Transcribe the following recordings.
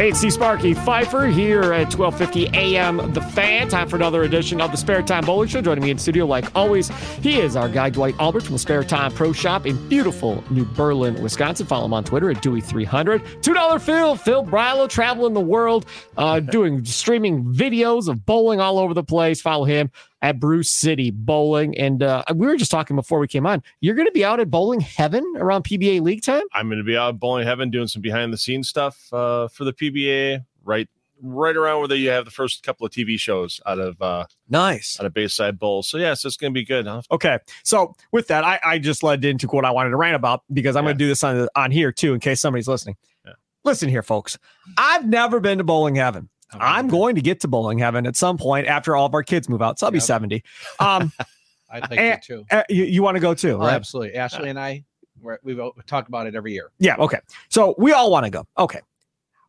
Hey, it's Steve Sparky Fifer here at 12:50 a.m. The Fan. Time for another edition of the Spare Time Bowling Show. Joining me in studio, like always, he is our guy Dwight Albrecht from the Spare Time Pro Shop in beautiful New Berlin, Wisconsin. Follow him on Twitter at Dewey300. Two dollar Phil, Phil Brylow, traveling the world, uh, doing streaming videos of bowling all over the place. Follow him at Brew City Bowling. And uh, we were just talking before we came on. You're going to be out at Bowling Heaven around PBA League time. I'm going to be out at Bowling Heaven doing some behind the scenes stuff uh, for the PBA. Right, right around where you have the first couple of TV shows out of uh, nice out of Bayside Bowl. So yes, it's going to be good. Huh? Okay, so with that, I, I just led into what I wanted to rant about because I'm Yeah. going to do this on on here too in case somebody's listening. Yeah. Listen here, folks. I've never been to Bowling Heaven. I'm going to get to Bowling Heaven at some point after all of our kids move out. So I'll be 70. Um, I'd like Eh, to too. uh, you, you want to go too, Oh, absolutely. Ashley and I, we're, we've we talk about it every year. Yeah. Okay. So we all want to go. Okay.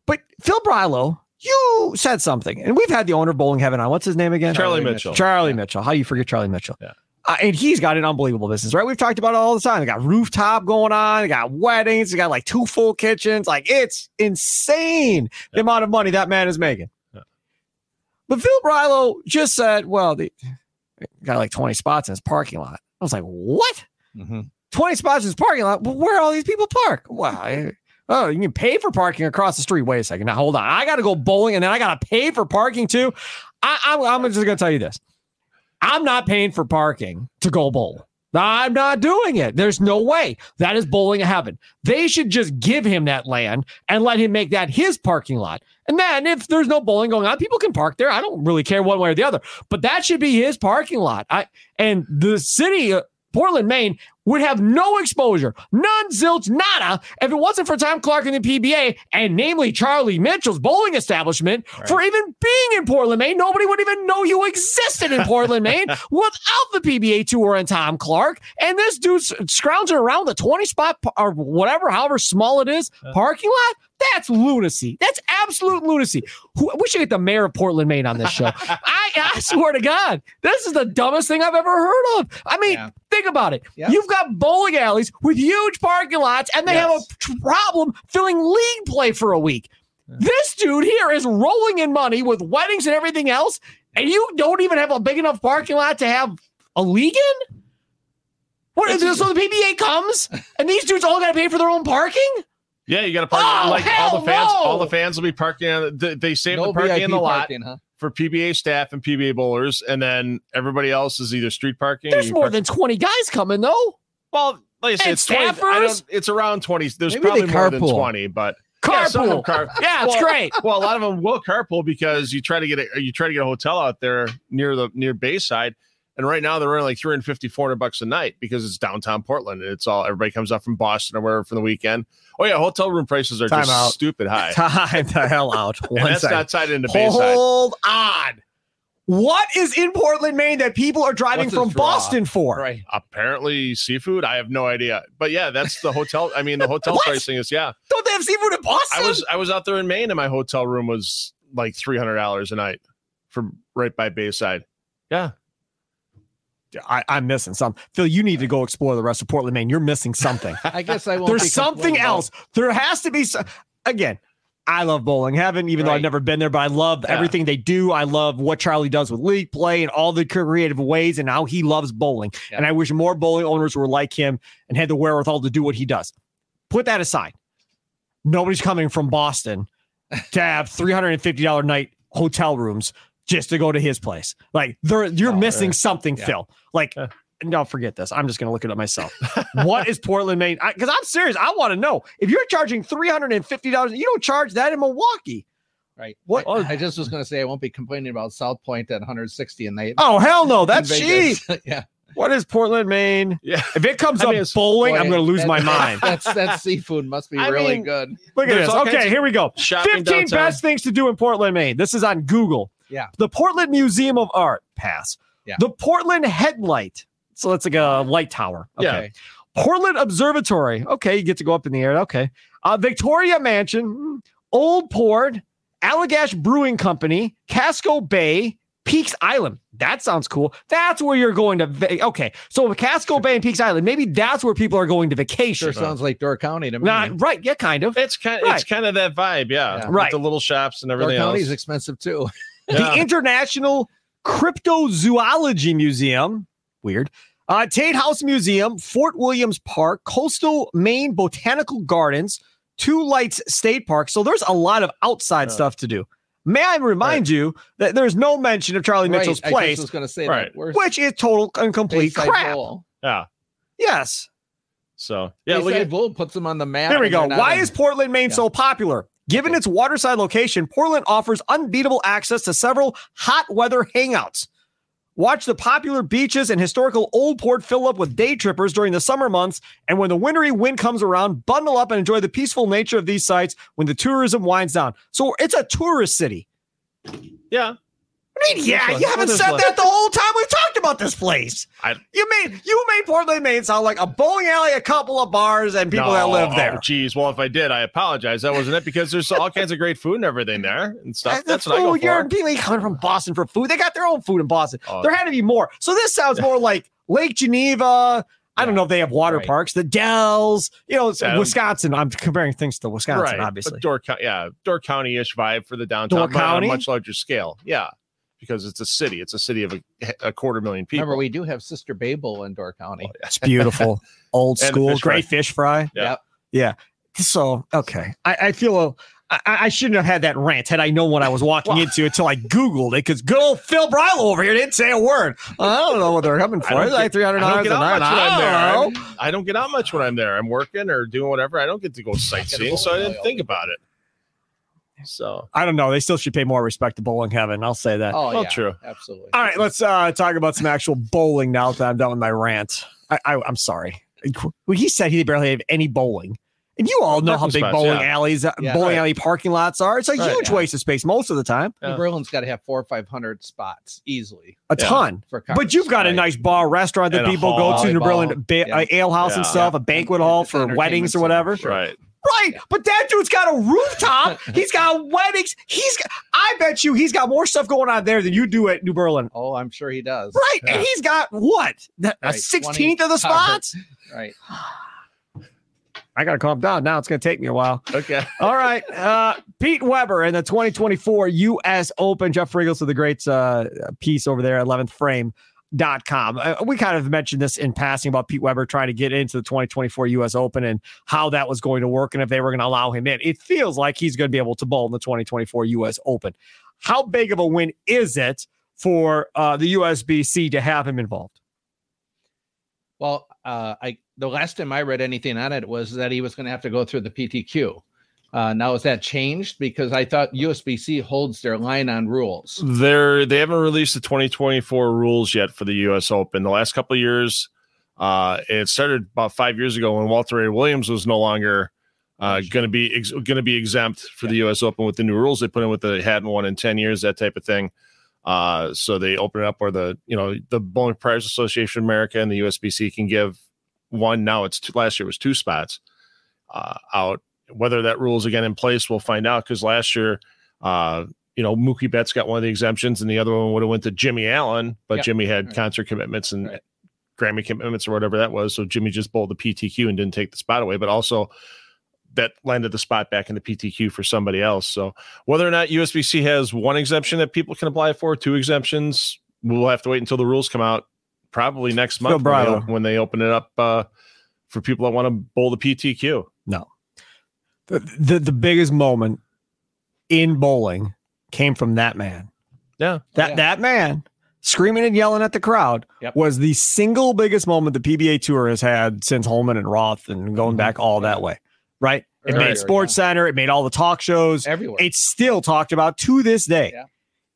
But Phil Brylow, you said something, and we've had the owner of Bowling Heaven on. What's his name again? Charlie Charlie Mitchell. Mitchell. Charlie Yeah. Mitchell. How you forget Charlie Mitchell? Yeah. Uh, and he's got an unbelievable business, right? We've talked about it all the time. They got rooftop going on. They got weddings. They got like two full kitchens. Like it's insane the amount of money that man is making. Yeah. But Phil Brylow just said, well, they got like 20 spots in his parking lot. I was like, what? Mm-hmm. 20 spots in his parking lot. Well, where all these people park? Wow. I- Oh, you can pay for parking across the street. Wait a second. Now, hold on. I got to go bowling and then I got to pay for parking too. I, I'm, I'm just going to tell you this I'm not paying for parking to go bowl. I'm not doing it. There's no way. That is bowling heaven. They should just give him that land and let him make that his parking lot. And then if there's no bowling going on, people can park there. I don't really care one way or the other. But that should be his parking lot. I and the city of Portland, Maine would have no exposure, none, zilch, nada, if it wasn't for Tom Clark and the PBA, and namely Charlie Mitchell's bowling establishment, for even being in Portland, Maine. Nobody would even know you existed in Portland, Maine without the PBA tour and Tom Clark. And this dude's scrounging around the 20 spot or whatever, however small it is, parking lot. That's lunacy. That's absolute lunacy. We should get the mayor of Portland, Maine on this show. I, I swear to God, this is the dumbest thing I've ever heard of. I mean, Yeah. Think about it. Yeah. You've got bowling alleys with huge parking lots, and they Yes. have a problem filling league play for a week. This dude here is rolling in money with weddings and everything else, and you don't even have a big enough parking lot to have a league in? What is this? So the PBA comes, and these dudes all got to pay for their own parking? Yeah, you got to park Oh, like all hell the fans. no! All the fans will be parking. On, they, they save No the parking VIP in the lot parking, huh? For PBA staff and PBA bowlers, and then everybody else is either street parking. There's you more park- than 20 guys coming, though. well, like I said, and it's 20, I staffers? don't, it's around twenty. There's Maybe probably more than twenty, but Yeah, some of them Carpool. car- Yeah, it's Well, great. well, a lot of them will carpool because you try to get a you try to get a hotel out there near the near Bayside, and right now they're running like 350, 400 bucks a night because it's downtown Portland and it's all everybody comes up from Boston or wherever from the weekend. Oh yeah, hotel room prices are Time just out. stupid high, Time the hell out. and One that's second. not tied into Bayside. Hold on. What is in Portland, Maine that people are driving What's from? Boston for? Right. Apparently seafood. I have no idea, but yeah, that's the hotel. I mean, the hotel pricing is yeah. Don't they have seafood in Boston? I was I was out there in Maine, and my hotel room was like three hundred dollars a night from right by Bayside. Yeah, I, I'm missing something. Phil, you need to go explore the rest of Portland, Maine. You're missing something. I guess I won't. There's something else. There has to be. So- Again, I love bowling heaven, even though I've never been there, but I love Yeah. everything they do. I love what Charlie does with league play and all the creative ways and how he loves bowling. Yeah. And I wish more bowling owners were like him and had the wherewithal to do what he does. Put that aside. Nobody's coming from Boston to have $350 night hotel rooms just to go to his place. Like they're, you're No, missing uh, something, yeah. Phil. Like, Uh. no, forget this. I'm just going to look it up myself. what is Portland, Maine? Because I'm serious. I want to know if you're charging $350, you don't charge that in Milwaukee. Right. What? I, I just was going to say I won't be complaining about South Point at 160 and night. Oh hell no, that's cheap. Yeah. What is Portland, Maine? Yeah. If it comes I mean, up it's- bowling, I'm going to lose my mind. That's that seafood must be I really mean, good. Look at There's this. Okay, here we go. 15 downtown. best things to do in Portland, Maine. This is on Google. Yeah. The Portland Museum of Art. Pass. Yeah. The Portland Headlight. So that's like a light tower. Okay. Yeah. Portland Observatory. Okay, you get to go up in the air. Okay. Uh, Victoria Mansion, hmm. Old Port, Allagash Brewing Company, Casco Bay, Peaks Island. That sounds cool. That's where you're going to. Va- okay, so Casco Bay and Peaks Island. Maybe that's where people are going to vacation. Sure sounds like Door County to me. Not right. Yeah, kind of. It's kind. Right. It's kind of that vibe. Yeah. Yeah. With Right. The little shops and Door everything County else. is expensive too. The International Cryptozoology Museum. Weird. Uh, Tate House Museum, Fort Williams Park, Coastal Maine Botanical Gardens, Two Lights State Park. So there's a lot of outside Yeah. stuff to do. May I remind you that there's no mention of Charlie Mitchell's right. I place, just was going to say Right. that. Which is total and complete Bayside crap. Bowl? yeah. Yes. So yeah. Bayside Look at Bowl puts them on the map. There we go. Why in- is Portland, Maine Yeah. so popular? Given its waterside location, Portland offers unbeatable access to several hot weather hangouts. Watch the popular beaches and historical Old Port fill up with day trippers during the summer months. And when the wintry wind comes around, bundle up and enjoy the peaceful nature of these sites when the tourism winds down. So it's a tourist city. yeah. I mean, yeah, you haven't said that the whole time we've talked about this place. I- you made you made Portland, Maine sound like a bowling alley, a couple of bars, and people that live oh, there. geez. Well, if I did, I apologize. That wasn't it because there's all kinds of great food and everything there and stuff. The That's what I go food, You're for. people ain't coming from Boston for food. They got their own food in Boston. Oh. There had to be more. So this sounds more like Lake Geneva. I don't know if they have water Right. parks, the Dells, you know, Yeah. Um, Wisconsin. I'm comparing things to Wisconsin, right. obviously. But Door County, yeah, Door County ish vibe for the downtown, Door but on a much larger scale. Yeah. Because it's a city. It's a city of a, a quarter million people. Remember, we do have Sister Bay Bowl in Door County. Oh, it's beautiful. Old And the school, fish fry. great fish fry. Yeah. Yep. Yeah. So, okay. I, I feel a, I, I shouldn't have had that rant had I known what I was walking Well- into until I Googled it because good old Phil Brylow over here didn't say a word. I don't know what they're coming for. don't It's like $300 I don't a get out night. much when I'm there. don't. I don't get out much when I'm there. I'm working or doing whatever. I don't get to go sightseeing, so I didn't think about it. So I don't know. They still should pay more respect to bowling heaven. I'll say that. Oh, Well, yeah, true. Absolutely. All right, let's uh, talk about some actual bowling now that I'm done with my rant. I, I, I'm sorry. Well, he said he barely have any bowling. And you all know how big spots, bowling yeah. alleys, uh, Yeah. bowling Right. alley parking lots are. It's a Right, huge yeah. waste of space most of the time. Yeah. New Berlin's got to have four or five hundred spots easily A Yeah. ton. for cars. But you've got a nice bar restaurant that And people hall. go to, New Berlin, Volleyball. ba- Yeah. uh, ale house and Yeah. stuff, a banquet And hall it's for weddings or whatever. Sure. right. Right. But that dude's got a rooftop. he's got weddings. He's got, I bet you he's got more stuff going on there than you do at New Berlin. Oh, I'm sure he does. Right. Yeah. And he's got what? The- A Right, 16th of the spots? Right. I got to calm down now. It's going to take me a while. Okay. All right. Uh, Pete Weber in the 2024 U.S. Open. Jeff Friggles with the great uh, piece over there at 11thframe.com. Uh, we kind of mentioned this in passing about Pete Weber trying to get into the 2024 U.S. Open and how that was going to work and if they were going to allow him in. It feels like he's going to be able to bowl in the 2024 U.S. Open. How big of a win is it for uh, the USBC to have him involved? Well, uh, I the last time I read anything on it was that he was going to have to go through the PTQ. Uh, now is that changed? Because I thought USBC holds their line on rules. They're they haven't released the 2024 rules yet for the U.S. Open. The last couple of years, uh, it started about five years ago when Walter Ray Williams was no longer uh, going to be ex- going to be exempt for the U.S. Open with the new rules they put in with the hadn't won in 10 years, that type of thing. Uh, so they open it up where the you know the Bowling Players Association of America and the USBC can give one. Now it's two, last year was two spots uh, out. Whether that rule is again in place, we'll find out because last year. Uh, you know, Mookie Betts got one of the exemptions, and the other one would have went to Jimmy Allen, but Yep. Jimmy had Right. concert commitments and Right. Grammy commitments or whatever that was. So Jimmy just bowled the PTQ and didn't take the spot away, but also that landed the spot back in the PTQ for somebody else. So whether or not USBC has one exemption that people can apply for, two exemptions, we'll have to wait until the rules come out probably next month when they, when they open it up uh, for people that want to bowl the PTQ. The, the, the biggest moment in bowling came from that man. Yeah. That Yeah. that man screaming and yelling at the crowd Yep. was the single biggest moment the PBA tour has had since Holman and Roth and going Mhm. back all Yeah. that way. Right. It Earlier, made Sports Center. It made all the talk shows. everywhere. It's still talked about to this day. Yeah.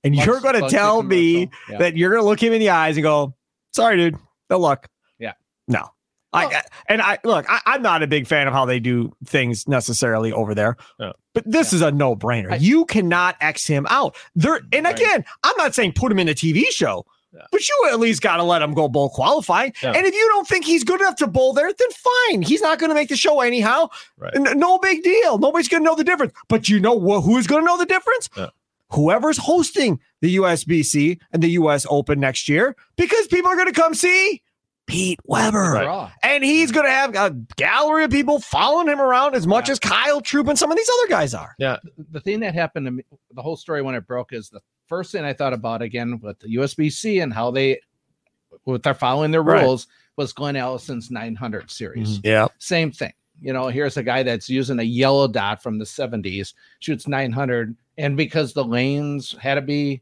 And Much you're going to tell me. Yeah. that you're going to look him in the eyes and go, "Sorry, dude, no luck." Yeah. No. I, Well- I and I look. I, I'm not a big fan of how they do things necessarily over there, Yeah. but this is a no brainer. I- you cannot X him out. There, and Right. again, I'm not saying put him in a TV show, Yeah. but you at least got to let him go bowl qualifying. Yeah. And if you don't think he's good enough to bowl there, then fine. He's not going to make the show anyhow. Right. N- No big deal. Nobody's going to know the difference. But you know wh- who's going to know the difference? Yeah. Whoever's hosting the USBC and the US Open next year, because people are going to come see Pete Weber. Right. And he's going to have a gallery of people following him around as much Yeah. as Kyle Troup and some of these other guys are. Yeah. The thing that happened to me, the whole story when it broke is the first thing I thought about again with the USBC and how they, with their following their Right. rules, was Glenn Allison's 900 series. Mm-hmm. Yeah. Same thing. You know, here's a guy that's using a yellow dot from the 70s, shoots 900, and because the lanes had to be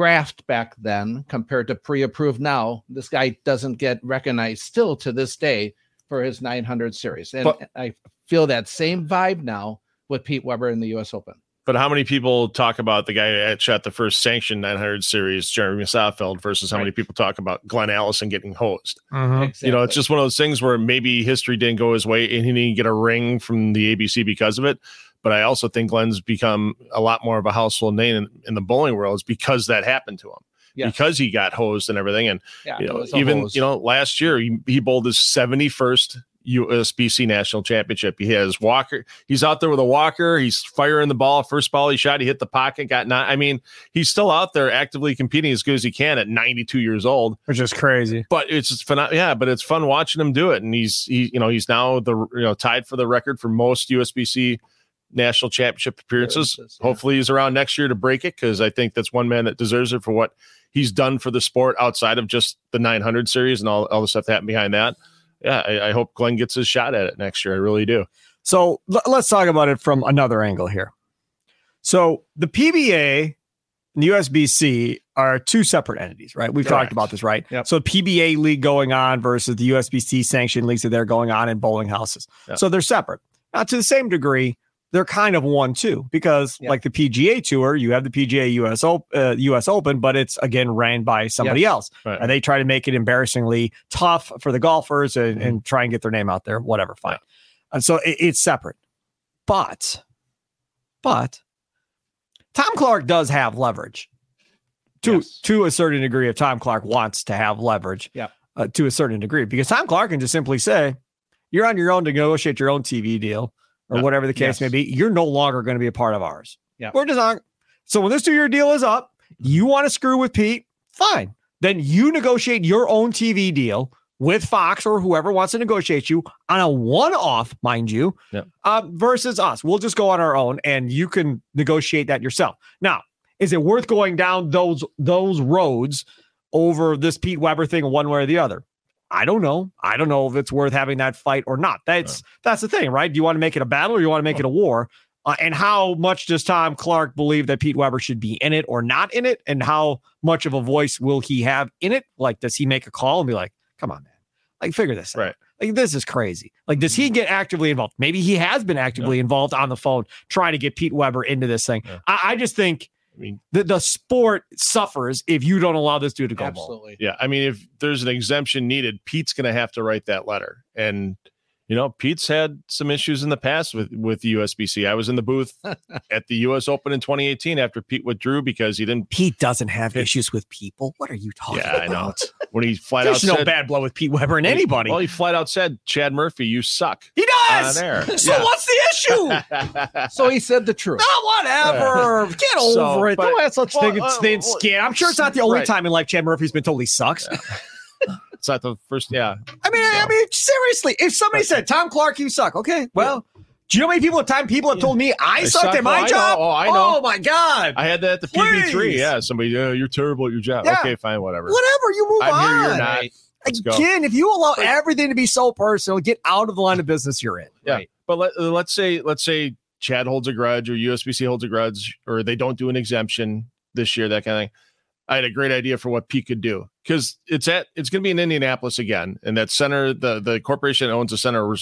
graphed back then compared to pre-approved now, this guy doesn't get recognized still to this day for his 900 series. And But- I feel that same vibe now with Pete Weber in the US Open. But how many people talk about the guy that shot the first sanctioned 900 series, Jeremy Sonnenfeld, versus how many people talk about Glenn Allison getting hosed? Mhm. You know, it's just one of those things where maybe history didn't go his way and he didn't get a ring from the ABC because of it. But I also think Glenn's become a lot more of a household name in, in the bowling world is because that happened to him. Yes. Because he got hosed and everything. And yeah, you know, even hose. you know, last year he, he bowled his 71st USBC national championship. He has Walker. He's out there with a Walker. He's firing the ball. First ball he shot, he hit the pocket, got not. I mean, he's still out there actively competing as good as he can at 92 years old. Which is crazy. But it's just fun. Yeah, but it's fun watching him do it. And he's he, you know, he's now the you know tied for the record for most USBC national championship appearances. Yeah. Hopefully he's around next year to break it because I think that's one man that deserves it for what he's done for the sport outside of just the 900 series and all, all the stuff that happened behind that. Yeah, I, I hope Glenn gets his shot at it next year. I really do. So l- let's talk about it from another angle here. So the PBA and the USBC are two separate entities, right? We've Correct. talked about this, right? Yep. So PBA league going on versus the USBC sanctioned leagues that they're going on in bowling houses. Yep. So they're separate. Now, to the same degree, they're kind of one too, because Yep. like the PGA Tour, you have the PGA US, Op- uh, US Open, but it's again ran by somebody Yes. else. Right. And they try to make it embarrassingly tough for the golfers and, Mm-hmm. and try and get their name out there, whatever, fine. And so it- it's separate. But, but Tom Clark does have leverage to, Yes. to a certain degree if Tom Clark wants to have leverage yeah, uh, to a certain degree because Tom Clark can just simply say, you're on your own to negotiate your own TV deal or Yeah. whatever the case Yes. may be. You're no longer going to be a part of ours. Yep. We're just. So when this two year deal is up, you want to screw with Pete, fine. Then you negotiate your own TV deal with Fox or whoever wants to negotiate you on a one off, mind you, Yep. uh, versus us. We'll just go on our own and you can negotiate that yourself. Now, is it worth going down those those roads over this Pete Weber thing one way or the other? I don't know. I don't know if it's worth having that fight or not. That's that's the thing, right? Do you want to make it a battle or you want to make it a war? Uh, and how much does Tom Clark believe that Pete Weber should be in it or not in it? And how much of a voice will he have in it? Like, does he make a call and be like, "Come on, man, like figure this out"? Right. Like this is crazy. Like, does he get actively involved? Maybe he has been actively involved on the phone trying to get Pete Weber into this thing. Yeah. I, I just think mean, the, the sport suffers if you don't allow this dude to go bowl. Absolutely. yeah. I mean, if there's an exemption needed, Pete's going to have to write that letter. And you know, Pete's had some issues in the past with with the USBC. I was in the booth at the US Open in 2018 after Pete withdrew because he didn't. Pete doesn't have issues with people. What are you talking about? Yeah, I know. about? When he flat There's out no said, bad blood with Pete Weber and anybody. Well, he flat out said, "Chad Murphy, you suck." he On does. air. So Yeah. what's the issue? So he said the truth. Oh, whatever. Get over So, it. but- Don't have such well, thing uh, thin well, skin. I'm sure it's not the only right. time in life Chad Murphy's been totally sucks. It's not the first. Yeah, I mean, I mean, seriously, if somebody said Tom Clark, you suck. Okay, well, do you know how many people at time people have told me I, I sucked suck. at my Oh, I know. job? Oh, I know. Oh my god. I had that at the PB3. Please. Yeah, somebody, uh, you're terrible at your job. Yeah. Okay, fine, whatever. Whatever, you move I'm on. here, you're not. Let's go. Again, if you allow But- everything to be so personal, get out of the line of business you're in. Yeah, Right. but let, let's say let's say Chad holds a grudge or USBC holds a grudge or they don't do an exemption this year, that kind of thing. I had a great idea for what Pete could do because it's at it's going to be in Indianapolis again, and that center, the the corporation that owns the center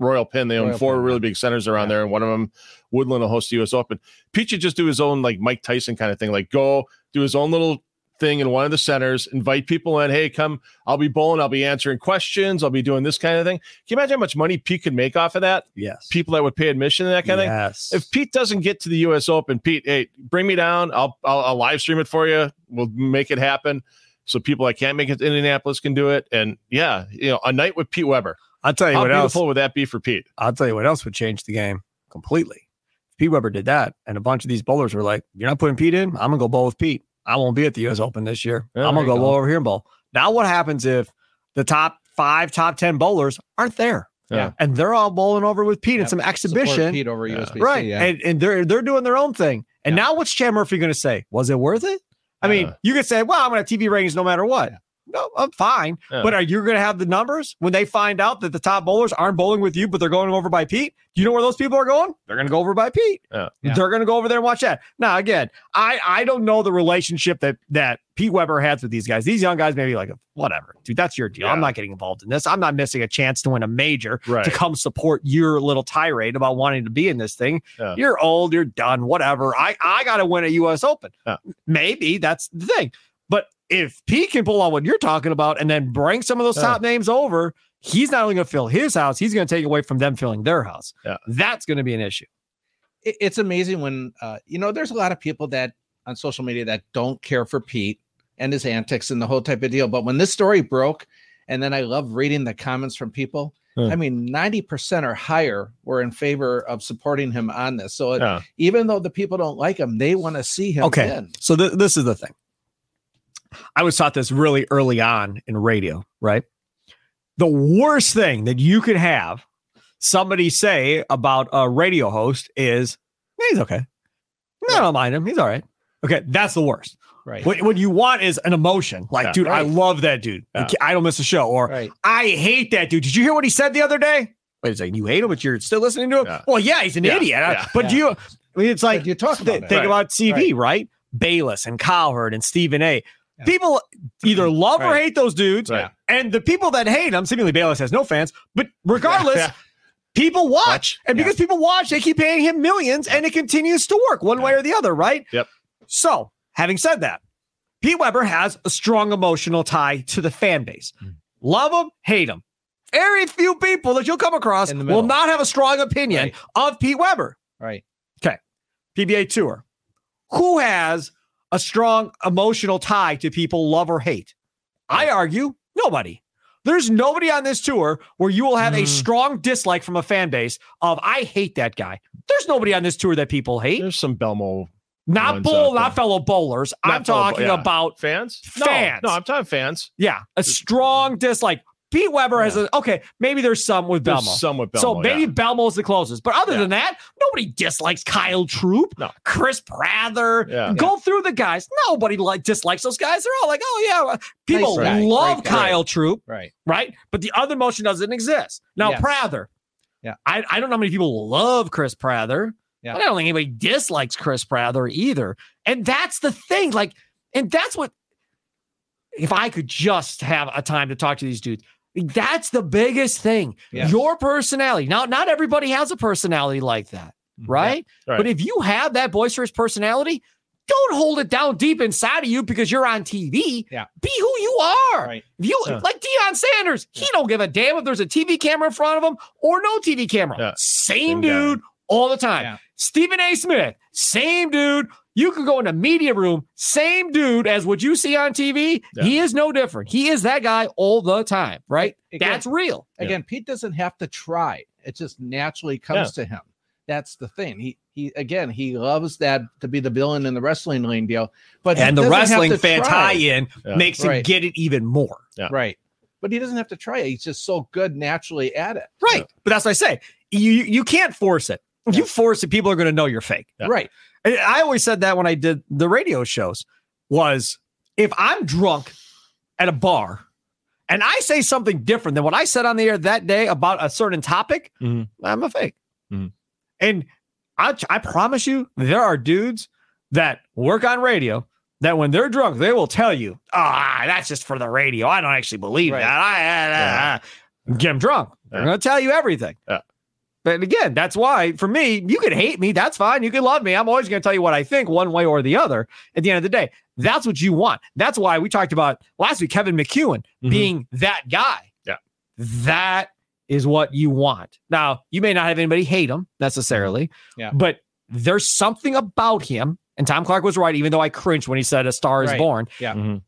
Royal Pin. They own Royal four really yeah. big centers around Yeah. there, and one of them, Woodland, will host the U.S. Open. Pete should just do his own like Mike Tyson kind of thing, like go do his own little thing in one of the centers, invite people in. Hey, come! I'll be bowling. I'll be answering questions. I'll be doing this kind of thing. Can you imagine how much money Pete could make off of that? Yes. People that would pay admission and that kind of thing. yes. If Pete doesn't get to the U.S. Open, Pete, hey, bring me down. I'll, I'll I'll live stream it for you. We'll make it happen. So people that can't make it to Indianapolis can do it. And yeah, you know, a night with Pete Weber. I'll tell you How what else. How beautiful would that be for Pete? I'll tell you what else would change the game completely. Pete Weber did that, and a bunch of these bowlers were like, "You're not putting Pete in. I'm gonna go bowl with Pete. I won't be at the U.S. Open this year. Yeah, I'm gonna go, bowl go. over here and bowl." Now, what happens if the top five, top ten bowlers aren't there, Yeah. and they're all bowling over with Pete in Yep. some Support exhibition, Pete over Yeah. USB. right? Yeah. And and they're they're doing their own thing. And Yeah. now, what's Chad Murphy gonna say? Was it worth it? I mean, Yeah. you could say, "Well, I'm gonna have TV ratings no matter what." Yeah. No, I'm fine. Yeah. But are you going to have the numbers when they find out that the top bowlers aren't bowling with you, but they're going over by Pete? Do you know where those people are going? They're going to go over by Pete. Yeah. Yeah. They're going to go over there and watch that. Now, again, I I don't know the relationship that that Pete Weber has with these guys. These young guys may be like, whatever, dude, that's your deal. I'm not getting involved in this. I'm not missing a chance to win a major Right. to come support your little tirade about wanting to be in this thing. Yeah. You're old, you're done, whatever. I I got to win a U.S. Open. Yeah. Maybe that's the thing. If Pete can pull on what you're talking about and then bring some of those Yeah. top names over, he's not only going to fill his house, he's going to take away from them filling their house. Yeah. That's going to be an issue. it's amazing when uh, you know there's a lot of people that on social media that don't care for Pete and his antics and the whole type of deal. But when this story broke, and then I love reading the comments from people. Huh. I mean, ninety percent or higher were in favor of supporting him on this. So it- Yeah. even though the people don't like him, they want to see him Okay. win. So th- this is the thing. I was taught this really early on in radio, right? The worst thing that you could have somebody say about a radio host is, "Yeah, he's okay. No, I don't mind him. He's all right. Okay, that's the worst. Right. What, what you want is an emotion. Like, Yeah. dude, I love that dude. Yeah. I don't miss a show. Or Right. I hate that dude. Did you hear what he said the other day? Wait a second. You hate him, but you're still listening to him? Yeah. Well, yeah, he's an idiot. But do you, I mean, it's like, you talk th- about it. think Right. about CV, right? Bayless and Cowherd and Stephen A. Yeah. People either love or hate those dudes. Right. And the people that hate him, seemingly Bayless has no fans, but regardless, people watch. And because people watch, they keep paying him millions and it continues to work one way or the other, right? Yep. So, having said that, Pete Weber has a strong emotional tie to the fan base. Hmm. Love him, hate him. Very few people that you'll come across will not have a strong opinion Right. of Pete Weber. Right. Okay. PBA Tour. Who has a strong emotional tie to people love or hate? I argue nobody. There's nobody on this tour where you will have a Mm. strong dislike from a fan base of I hate that guy. There's nobody on this tour that people hate. There's some Belmo Not bowl, not fellow bowlers. I'm fellow- talking yeah. about fans. Fans. No, no, I'm talking fans. yeah, a strong dislike. Pete Weber has a okay. Maybe there's some with There's Belmo. some with Belmo. so maybe yeah. Belmo's the closest, but other Yeah. than that, nobody dislikes Kyle Troup, No. Chris Prather. Yeah. Go through the guys. Nobody like dislikes those guys. They're all like, oh yeah, people Nice love great guy. Kyle Troup, Right. right? But the other motion doesn't exist. Now Yes. Prather, Yeah. I, I don't know how many people love Chris Prather. Yeah. but I don't think anybody dislikes Chris Prather either. And that's the thing. Like, and that's what. If I could just have a time to talk to these dudes, that's the biggest thing. Your personality. Now, not everybody has a personality like that, mm-hmm. right? right. But if you have that boisterous personality, don't hold it down deep inside of you because you're on TV. Yeah. Be who you are. Right. If you Yeah. like Deion Sanders, he don't give a damn if there's a TV camera in front of him or no TV camera. Yeah. Same Same guy. dude all the time. Yeah. Stephen A. Smith, same dude. You can go in a media room, same dude as what you see on TV. Yeah. He is no different. He is that guy all the time, right? Again- That's real. Yeah. Again, Pete doesn't have to try. It just naturally comes to him. That's the thing. He he again he loves that to be the villain in the wrestling lane deal. But And the wrestling fan try. tie-in Yeah. makes him get it even more. Yeah. Right. But he doesn't have to try it. He's just so good naturally at it. Right. But that's what I say. You you can't force it. If you force it, people are going to know you're fake. Yeah. Right. And I always said that when I did the radio shows was if I'm drunk at a bar and I say something different than what I said on the air that day about a certain topic, Mhm. I'm a fake. Mhm. And I, I promise you, there are dudes that work on radio that when they're drunk, they will tell you, ah, that's just for the radio. I don't actually believe Right. that. I, I, I, I." Get them drunk. They're Yeah. going to tell you everything. Yeah. But again, that's why for me, you can hate me. That's fine. You can love me. I'm always going to tell you what I think one way or the other at the end of the day. That's what you want. That's why we talked about last week, Kevin McEwen Mhm. being that guy. Yeah. That is what you want. Now, you may not have anybody hate him necessarily, Yeah. but there's something about him. And Tom Clark was right, even though I cringed when he said a star is Right. born. Yeah. Mhm.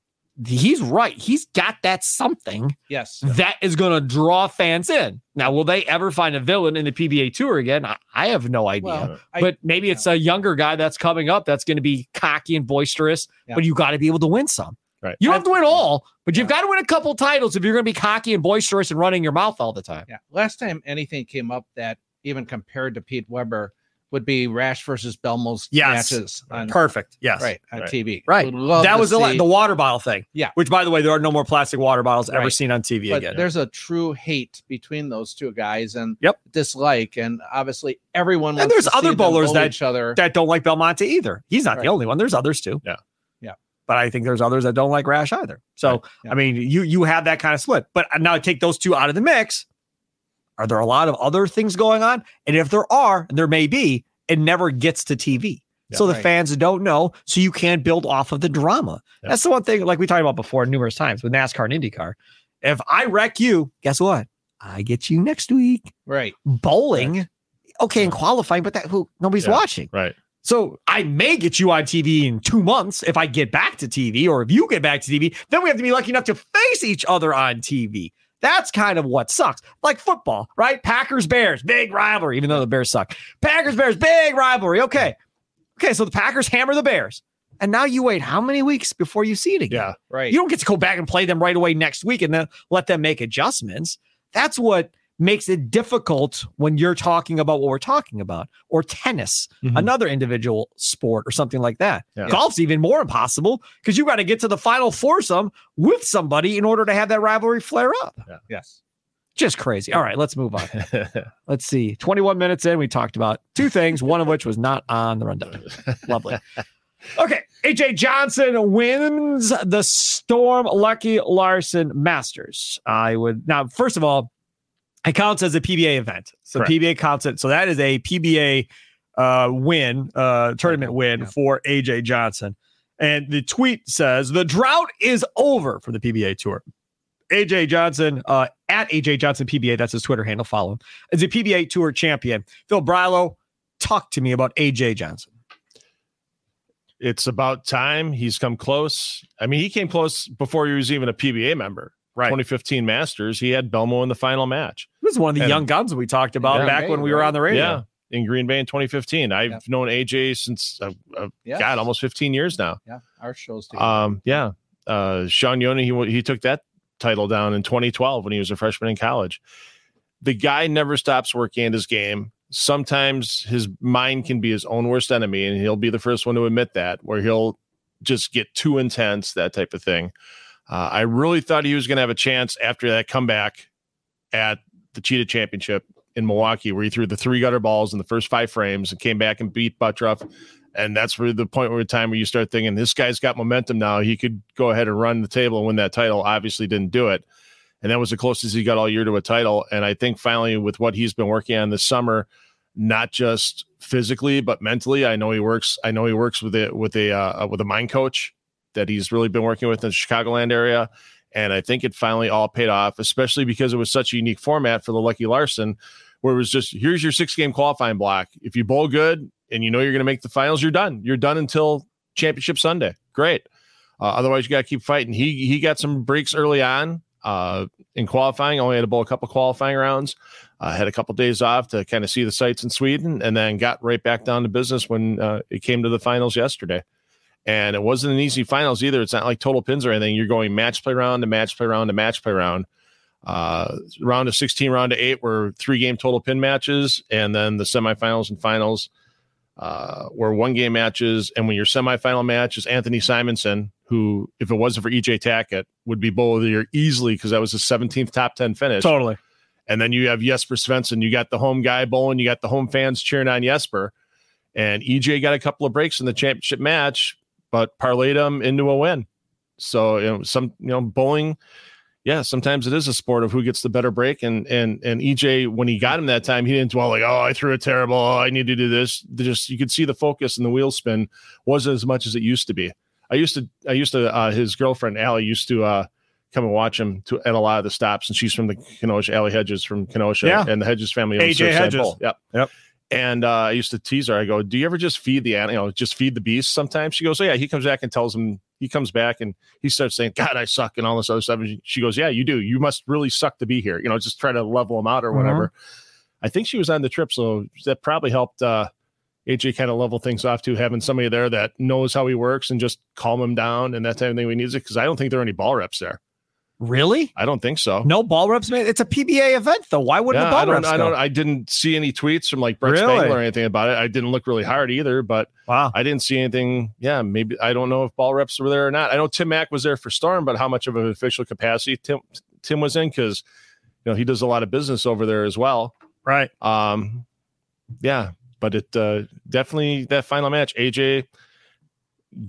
He's right. He's got that something Yes. that is going to draw fans in. Now, will they ever find a villain in the PBA tour again? I, I have no idea. Well, I- but maybe it's a younger guy that's coming up that's going to be cocky and boisterous, Yeah. but you got to be able to win some. Right. You don't have to win all, but you've Yeah. got to win a couple titles if you're going to be cocky and boisterous and running your mouth all the time. Yeah. Last time anything came up that even compared to Pete Weber would be Rash versus Belmo's Yes. matches on Perfect. Yes. right on Right. TV. Right. That was the, see- the water bottle thing. Yeah. Which, by the way, there are no more plastic water bottles ever seen on TV but again. there's a true hate between those two guys and Yep. dislike, and obviously everyone And there's to other bowlers that- each other. that don't like Belmonte either. He's not Right. the only one. There's others too. Yeah. Yeah. But I think there's others that don't like Rash either. So Right. Yeah. I mean, you you have that kind of split. But now take those two out of the mix. Are there a lot of other things going on? And if there are, and there may be, it never gets to TV. Yeah. so the Right. fans don't know. So you can't build off of the drama. Yeah. That's the one thing, like we talked about before numerous times with NASCAR and IndyCar. If I wreck you, guess what? I get you next week. right. Bowling, okay, and qualifying, but that who nobody's Yeah. watching. Right. So I may get you on TV in two months if I get back to TV, or if you get back to TV, then we have to be lucky enough to face each other on TV. That's kind of what sucks. Like football, right? Packers Bears, big rivalry, even though the Bears suck. Packers Bears, big rivalry. Okay. Okay, so the Packers hammer the Bears. And now you wait how many weeks before you see it again? Yeah. Right. You don't get to go back and play them right away next week and then let them make adjustments. That's what makes it difficult when you're talking about what we're talking about, or tennis, Mhm. another individual sport, or something like that. Yeah. Golf's even more impossible because you got to get to the final foursome with somebody in order to have that rivalry flare up. yes. Just crazy. All right, let's move on. Let's see. 21 minutes in, we talked about two things, one of which was not on the rundown. Lovely. Okay. AJ Johnson wins the Storm Lucky Larsen Masters. I would now, first of all, it counts as a PBA event. So Correct. PBA counts it. So that is a PBA uh, win, uh, tournament win Yeah. for AJ Johnson. And the tweet says the drought is over for the PBA tour. AJ Johnson uh, at AJ Johnson PBA, that's his Twitter handle. Follow him. Is a PBA tour champion. Phil Brylow, talk to me about AJ Johnson. it's about time he's come close. I mean, he came close before he was even a PBA member. Right. 2015 Masters, he had Belmo in the final match. This is one of the And- young guns we talked about Yeah. back when we were on the radio. Yeah, in Green Bay in 2015. I've Yeah. known AJ since uh, uh, Yeah. God almost 15 years now. Yeah. Our shows together. Um, yeah, uh, Sean Yoni, he he took that title down in 2012 when he was a freshman in college. The guy never stops working at his game. Sometimes his mind can be his own worst enemy, and he'll be the first one to admit that, where he'll just get too intense, that type of thing. Uh, I really thought he was going to have a chance after that comeback at the Cheetah Championship in Milwaukee, where he threw the three gutter balls in the first five frames and came back and beat Butturff. And that's where the point where the time where you start thinking this guy's got momentum now. He could go ahead and run the table and win that title. Obviously, didn't do it. And that was the closest he got all year to a title. And I think finally, with what he's been working on this summer, not just physically but mentally, I know he works. I know he works with a with a uh, with a mind coach that he's really been working with in the Chicagoland area. And I think it finally all paid off, especially because it was such a unique format for the Lucky Larsen, where it was just here's your six game qualifying block. If you bowl good and you know you're going to make the finals, you're done. You're done until championship Sunday. Great. Uh, otherwise, you got to keep fighting. He he got some breaks early on uh, in qualifying. Only had to bowl a couple qualifying rounds. Uh, had a couple days off to kind of see the sights in Sweden, and then got right back down to business when uh, it came to the finals yesterday. And it wasn't an easy finals either. It's not like total pins or anything. You're going match play round to match play round to match play round. Uh, round of 16, round of eight were three game total pin matches, and then the semifinals and finals uh, were one game matches. And when your semifinal match is Anthony Simonsen, who, if it wasn't for EJ Tackett, would be bowl of the year easily because that was his 17th top 10 finish. Totally. And then you have Jesper Svensson. You got the home guy bowling. You got the home fans cheering on Jesper. And EJ got a couple of breaks in the championship match, but parlayed him into a win. So you know, some you know, bowling. yeah, sometimes it is a sport of who gets the better break. And and and EJ, when he got him that time, he didn't dwell like, oh, I threw a terrible. Oh, I need to do this. Just you could see the focus and the wheel spin wasn't as much as it used to be. I used to, I used to, uh, his girlfriend Allie used to uh, come and watch him to, at a lot of the stops, and she's from the Kenosha. Allie Hedges from Kenosha, Yeah. and the Hedges family. AJ Hedges. Bowl. Yep, Yep. And uh, I used to tease her. I go, "Do you ever just feed the an- you know just feed the beast?" Sometimes she goes, "Oh yeah." He comes back and tells him. He comes back and he starts saying, "God, I suck," and all this other stuff. And she goes, "Yeah, you do. You must really suck to be here." You know, just try to level him out or whatever. I think she was on the trip, so that probably helped uh, AJ kind of level things off too, having somebody there that knows how he works and just calm him down and that type of thing. We need it because I don't think there are any ball reps there. Really? I don't think so. No ball reps, man. It's a PBA event, though. Why wouldn't Yeah, the ball I don't. reps I don't. I didn't see any tweets from like Brett Really? Spangler or anything about it. I didn't look really hard either, but wow. I didn't see anything. Yeah, maybe I don't know if ball reps were there or not. I know Tim Mack was there for Storm, but how much of an official capacity Tim Tim was in because you know he does a lot of business over there as well. Right. Um, yeah, but it uh, definitely that final match, AJ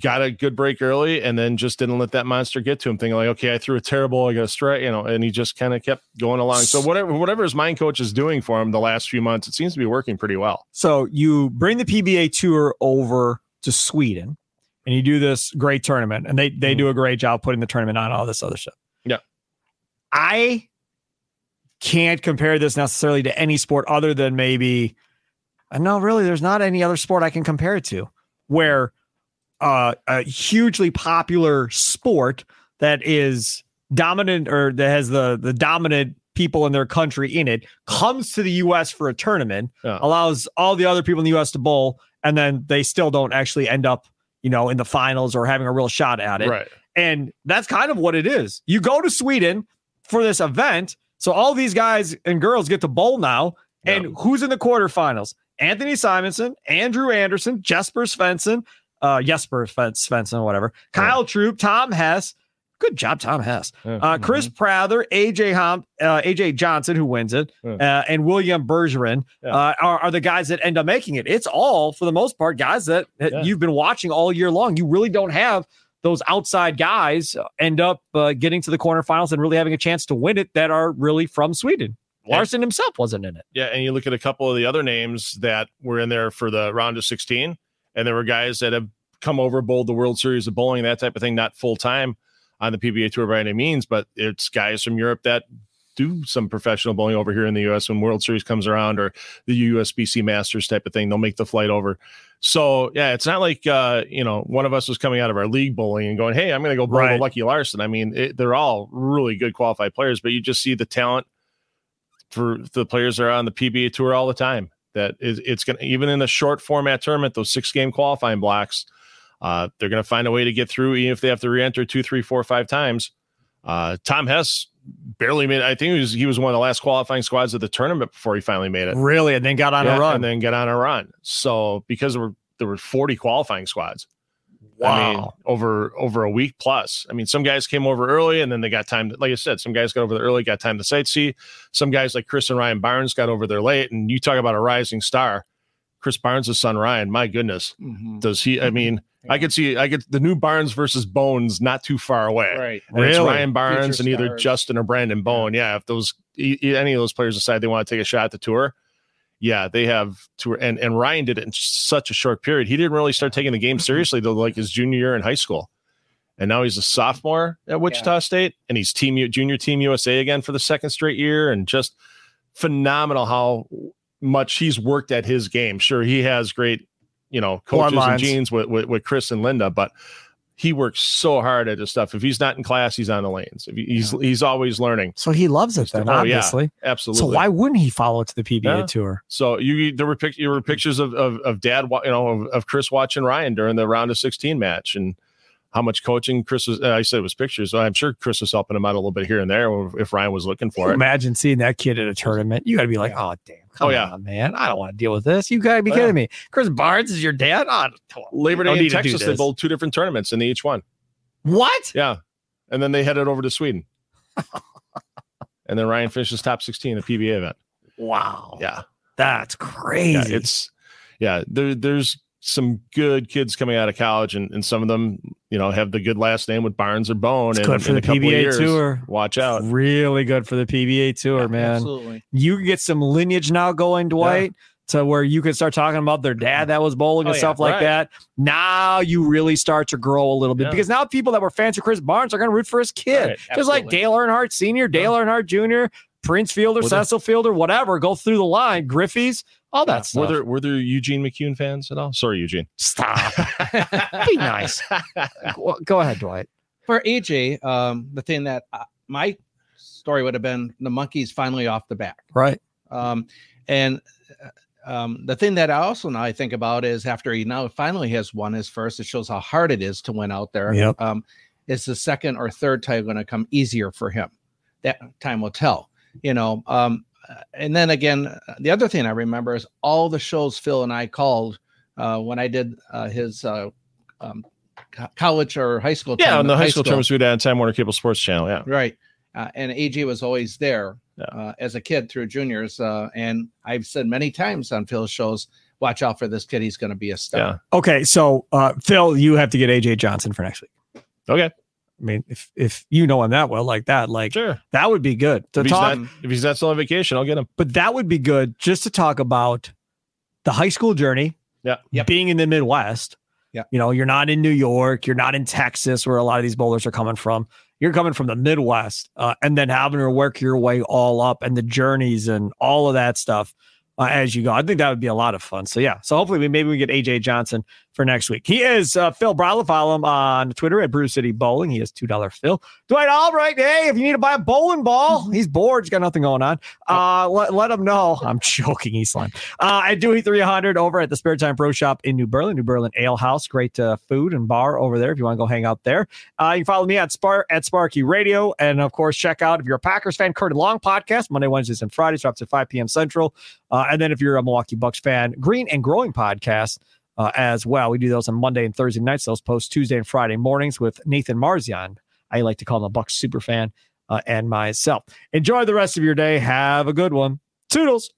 got a good break early and then just didn't let that monster get to him. Thinking like, okay, I threw a terrible, I got a strike, you know, and he just kind of kept going along. So whatever whatever his mind coach is doing for him the last few months, it seems to be working pretty well. So you bring the PBA tour over to Sweden and you do this great tournament and they they Mhm. do a great job putting the tournament on all this other stuff. Yeah. I can't compare this necessarily to any sport other than maybe uh, no, really there's not any other sport I can compare it to where uh, a hugely popular sport that is dominant or that has the the dominant people in their country in it comes to the US for a tournament Yeah. allows all the other people in the US to bowl and then they still don't actually end up you know in the finals or having a real shot at it Right. and that's kind of what it is you go to Sweden for this event so all these guys and girls get to bowl now and Yeah. who's in the quarterfinals Anthony Simonsen Andrew Anderson Jesper Svensson uh Jesper Sven- Svensson whatever Kyle Troup Tom Hess good job Tom Hess Yeah. uh, Chris Prather, AJ Hom, uh, AJ Johnson, who wins it, Yeah. uh, and William Bergeron Yeah. uh, are, are the guys that end up making it. It's all, for the most part, guys that, that Yeah. you've been watching all year long. You really don't have those outside guys end up uh, getting to the quarterfinals and really having a chance to win it that are really from Sweden. Yeah. Larsen himself wasn't in it. Yeah, and you look at a couple of the other names that were in there for the round of 16, and there were guys that have come over, bowled the World Series of bowling, that type of thing, not full time on the PBA tour by any means, but it's guys from Europe that do some professional bowling over here in the US when World Series comes around or the USBC Masters type of thing. They'll make the flight over. So yeah, it's not like uh, you know, one of us was coming out of our league bowling and going, Hey, I'm gonna go bowl Right. Lucky Larsen. I mean, it, they're all really good qualified players, but you just see the talent for the players that are on the PBA tour all the time. That is, it's going to even in a short format tournament, those six game qualifying blocks, uh, they're going to find a way to get through, even if they have to re-enter two, three, four, five times. Uh, Tom Hess barely made. I think he was he was one of the last qualifying squads of the tournament before he finally made it. Really? And then got on Yeah, a run. and then got on a run. So because there were there were forty qualifying squads. I mean, Wow. over over a week plus. I mean, some guys came over early and then they got time. To, like I said, some guys got over there early, got time to sightsee. Some guys like Chris and Ryan Barnes got over there late. And you talk about a rising star, Chris Barnes' son Ryan. My goodness, Mhm. does he? I mean, I could see I could the new Barnes versus Bones not too far away. Right. And it's Ryan Barnes Future and either stars. Justin or Brandon Bone. Yeah, if those any of those players decide they want to take a shot at the tour, yeah, they have tour. And and Ryan did it in such a short period. He didn't really start taking the game seriously till like his junior year in high school, and now he's a sophomore at Wichita State, and he's team junior team USA again for the second straight year, and just phenomenal how much he's worked at his game. Sure, he has great, you know, coaches and genes with, with with Chris and Linda, but he works so hard at his stuff. If he's not in class, he's on the lanes. If he- he's he's always learning. So he loves it then, Oh, yeah. obviously. Absolutely. So why wouldn't he follow it to the PBA Yeah. tour? So you there were pic- there were pictures of of, of dad, you know, of, of Chris watching Ryan during the round of sixteen match, and how much coaching Chris was. Uh, I said it was pictures. So I'm sure Chris was helping him out a little bit here and there if Ryan was looking for it. Imagine seeing that kid at a tournament. You got to be like, oh, damn. Come Oh, yeah. on, man. I don't want to deal with this. You got to be Oh, kidding yeah. me. Chris Barnes is your dad? Oh, Labor Day in Texas, they bowled two different tournaments in each one. what? Yeah, and then they headed over to Sweden, and then Ryan finishes top sixteen at PBA event. Wow. Yeah, That's crazy. yeah, it's yeah. There, there's some good kids coming out of college, and, and some of them, you know, have the good last name with Barnes or Bone. It's and good for in the a couple of PBA years, tour. Watch out. Really good for the PBA tour, man. Absolutely. You can get some lineage now going, Dwight. To where you can start talking about their dad that was bowling oh, and Oh, yeah, stuff like right. that. Now you really start to grow a little bit Yeah. because now people that were fans of Chris Barnes are going to root for his kid. Right, Just like. Dale Earnhardt Sr., Dale Earnhardt Jr., Prince Fielder, Were there- Cecil Fielder, whatever. Go through the line, Griffey's, all that Were stuff. there were there Eugene McCune fans at all? Sorry, Eugene. Stop. Be nice. go, go ahead, Dwight. For AJ, um, the thing that uh, my story would have been the monkeys finally off the back. Right. Um, and uh, um, the thing that I also now I think about is after he now finally has won his first, it shows how hard it is to win out there. Yep. Um, is the second or third time going to come easier for him? That time will tell. You know. Um, and then again, uh, the other thing I remember is all the shows Phil and I called uh, when I did uh, his uh, um, co- college or high school. Yeah, time on the at high school tournaments we did on Time Warner Cable Sports Channel. Yeah. Right. Uh, and AJ was always there Yeah. uh, as a kid through juniors. Uh, and I've said many times on Phil's shows, watch out for this kid. He's going to be a star. Yeah. Okay, so uh, Phil, you have to get AJ Johnson for next week. Okay. I mean, if if you know him that well, like that, like Sure. that would be good to If he's, talk. not, if he's not still on vacation, I'll get him. but that would be good just to talk about the high school journey. Yeah. Yep. Being in the Midwest. Yep. You know, you're not in New York, you're not in Texas, where a lot of these bowlers are coming from. You're coming from the Midwest, uh, and then having to work your way all up and the journeys and all of that stuff uh, as you go. I think that would be a lot of fun. So yeah, so hopefully we maybe we get AJ Johnson for next week. He is uh, Phil Brylow. Follow him on Twitter at Brew City Bowling. He is two dollar Phil. Dwight Albrecht. Hey, if you need to buy a bowling ball, he's bored. He's got nothing going on. Uh, let, let him know. I'm joking, Eastline. Uh, at Dewey 300 over at the Spare Time Pro Shop in New Berlin, New Berlin Ale House. Great uh, food and bar over there if you want to go hang out there. Uh, you can follow me at Spar at Sparky Radio, and of course, check out if you're a Packers fan, Curtin Long podcast Monday, Wednesdays, and Fridays drops at 5 p.m. Central. Uh, and then if you're a Milwaukee Bucks fan, Green and Growing podcast. Uh, as well, we do those on Monday and Thursday nights. Those post Tuesday and Friday mornings with Nathan Marzian. I like to call him a Bucks super fan, uh, and myself. Enjoy the rest of your day. Have a good one. Toodles.